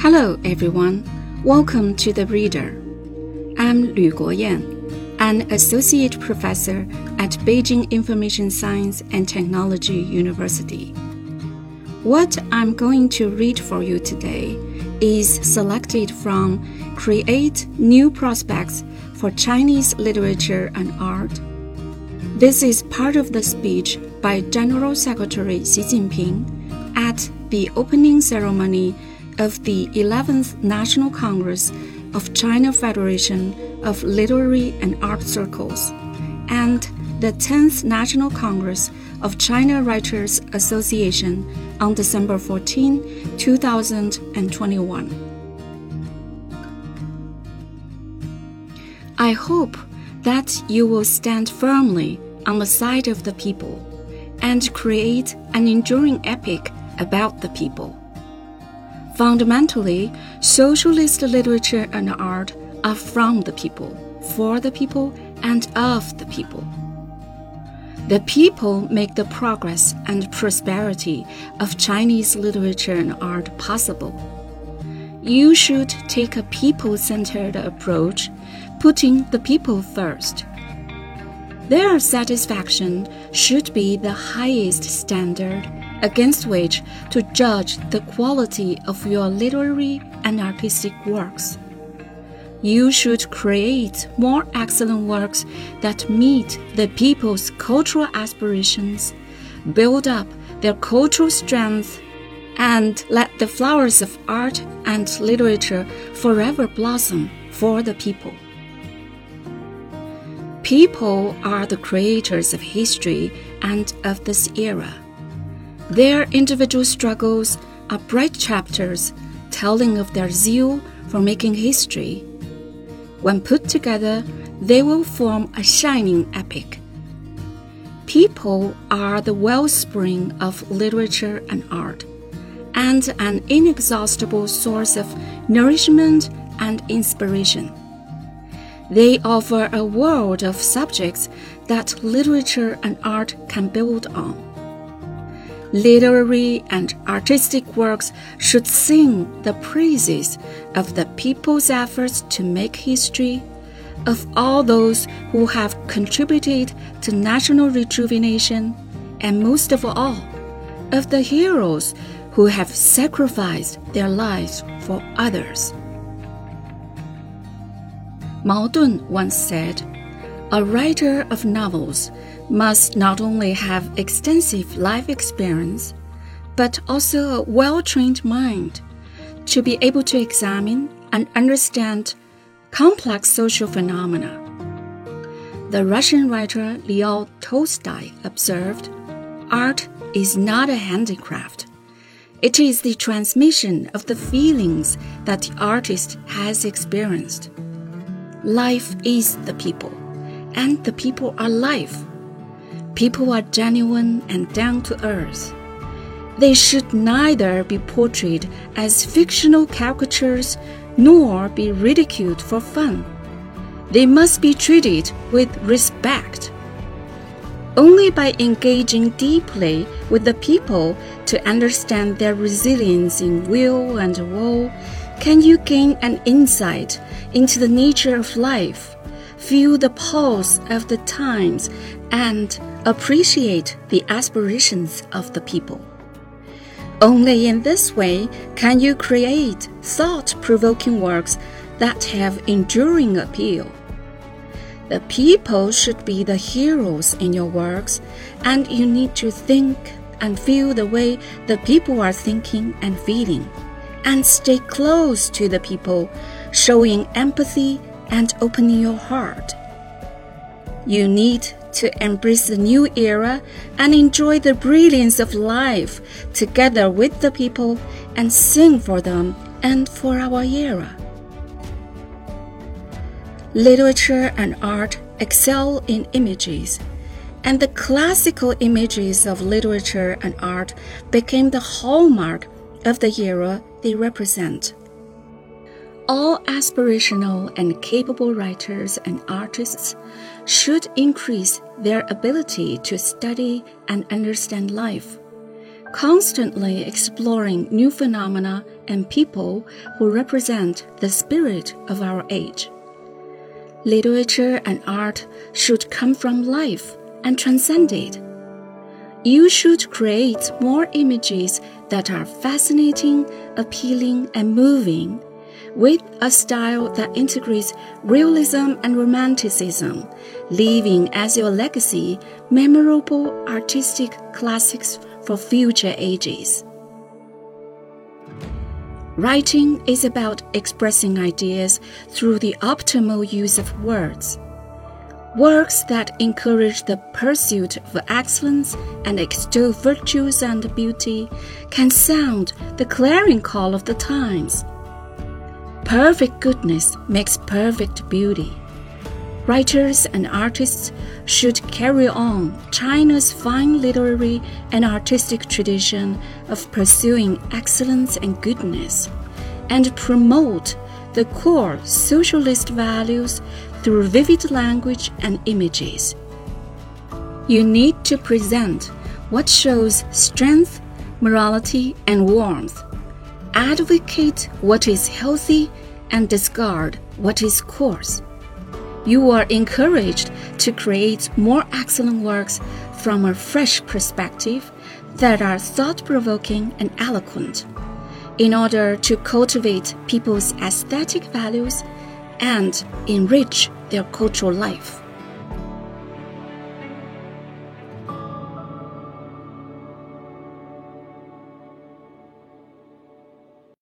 Hello, everyone. Welcome to The Reader. I'm Lü Guoyan, an associate professor at Beijing Information Science and Technology University. What I'm going to read for you today is selected from Create New Prospects for Chinese Literature and Art. This is part of the speech by General Secretary Xi Jinping at the opening ceremony of the 11th National Congress of China Federation of Literary and Art Circles and the 10th National Congress of China Writers Association on December 14, 2021. I hope that you will stand firmly on the side of the people and create an enduring epic about the people. Fundamentally, socialist literature and art are from the people, for the people, and of the people. The people make the progress and prosperity of Chinese literature and art possible. You should take a people centered approach, putting the people first. Their satisfaction should be the highest standard against which to judge the quality of your literary and artistic works. You should create more excellent works that meet the people's cultural aspirations, build up their cultural strength, and let the flowers of art and literature forever blossom for the people. People are the creators of history and of this era. Their individual struggles are bright chapters telling of their zeal for making history. When put together, they will form a shining epic. People are the wellspring of literature and art, and an inexhaustible source of nourishment and inspiration. They offer a world of subjects that literature and art can build on. Literary and artistic works should sing the praises of the people's efforts to make history, of all those who have contributed to national rejuvenation, and most of all, of the heroes who have sacrificed their lives for others. Mao Dun once said, A writer of novels must not only have extensive life experience, but also a well trained mind to be able to examine and understand complex social phenomena. The Russian writer Leo Tolstoy observed Art is not a handicraft. It is the transmission of the feelings that the artist has experienced. Life is the people, and the people are life. People are genuine and down to earth. They should neither be portrayed as fictional caricatures nor be ridiculed for fun. They must be treated with respect. Only by engaging deeply with the people to understand their resilience in will and woe can you gain an insight into the nature of life, feel the pulse of the times, and appreciate the aspirations of the people. Only in this way can you create thought provoking works that have enduring appeal. The people should be the heroes in your works, and you need to think and feel the way the people are thinking and feeling, and stay close to the people, showing empathy and opening your heart. You need to embrace the new era and enjoy the brilliance of life together with the people and sing for them and for our era. Literature and art excel in images, and the classical images of literature and art became the hallmark of the era they represent. All aspirational and capable writers and artists should increase their ability to study and understand life, constantly exploring new phenomena and people who represent the spirit of our age. Literature and art should come from life and transcend it. You should create more images that are fascinating, appealing, and moving, with a style that integrates realism and romanticism, leaving as your legacy memorable artistic classics for future ages. Writing is about expressing ideas through the optimal use of words. Works that encourage the pursuit of excellence and extol virtues and beauty can sound the clarion call of the times. Perfect goodness makes perfect beauty. Writers and artists should carry on China's fine literary and artistic tradition of pursuing excellence and goodness, and promote the core socialist values through vivid language and images. You need to present what shows strength, morality, and warmth. Advocate what is healthy and discard what is coarse. You are encouraged to create more excellent works from a fresh perspective that are thought provoking and eloquent in order to cultivate people's aesthetic values and enrich their cultural life.